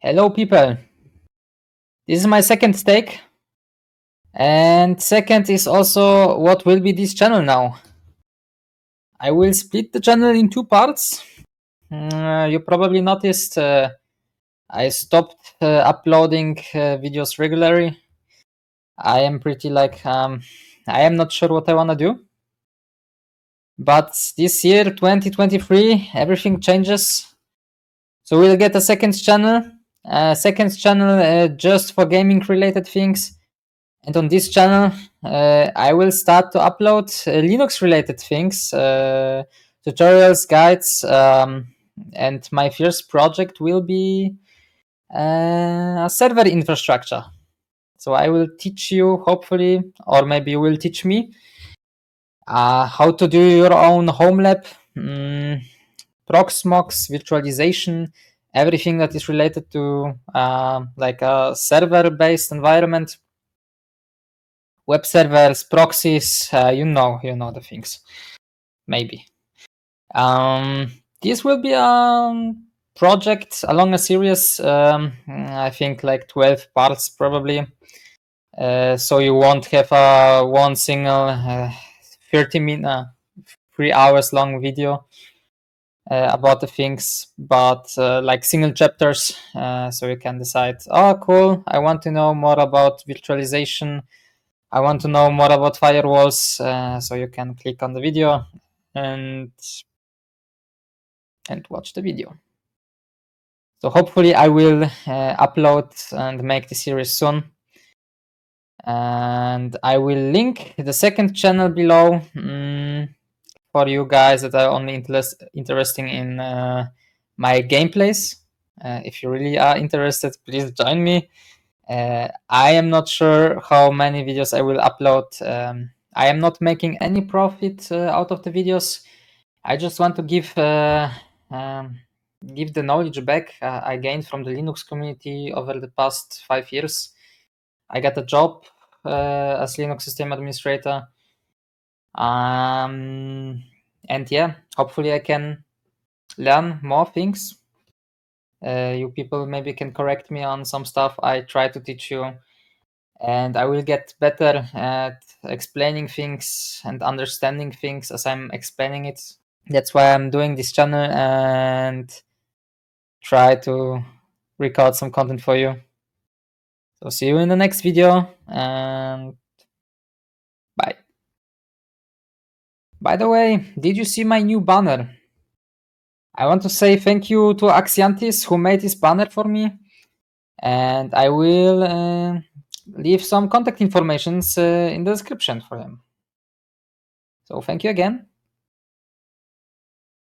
Hello, people. This is my second stake. And second is also what will be this channel now. I will split the channel in two parts. Mm, you probably noticed uh, I stopped uh, uploading uh, videos regularly. I am pretty like, um, I am not sure what I want to do. But this year, 2023, everything changes. So we'll get a second channel uh, second channel uh, just for gaming related things. And on this channel uh, i will start to upload uh, linux related things uh, tutorials guides um, and my first project will be uh, a server infrastructure. So i will teach you hopefully or maybe you will teach me how to do your own home lab um, proxmox virtualization everything that is related to uh, like a server based environment web servers proxies uh, you know you know the things. Maybe. Um, this will be a project along a series um, i think like 12 parts probably. Uh, so you won't have a one single uh, 30 minute uh, three hours long video about the things, but uh, like single chapters, uh, so you can decide. Oh, cool! I want to know more about virtualization. I want to know more about firewalls. Uh, so you can click on the video and and watch the video. So hopefully I will uh, upload and make the series soon. And I will link the second channel below. Mm, for you guys that are only interest, interesting in uh, my gameplays. Uh, if you really are interested, please join me. Uh, I am not sure how many videos I will upload. Um, I am not making any profit uh, out of the videos. I just want to give uh, um, give the knowledge back uh, I gained from the Linux community over the past five years. I got a job as Linux system administrator um, and yeah, hopefully I can learn more things. Uh, you people maybe can correct me on some stuff I try to teach you, and I will get better at explaining things and understanding things as I'm explaining it. That's why I'm doing this channel and try to record some content for you. So see you in the next video and By the way, did you see my new banner? I want to say thank you to Axiantis who made this banner for me. And I will uh, leave some contact informations uh, in the description for him. So thank you again.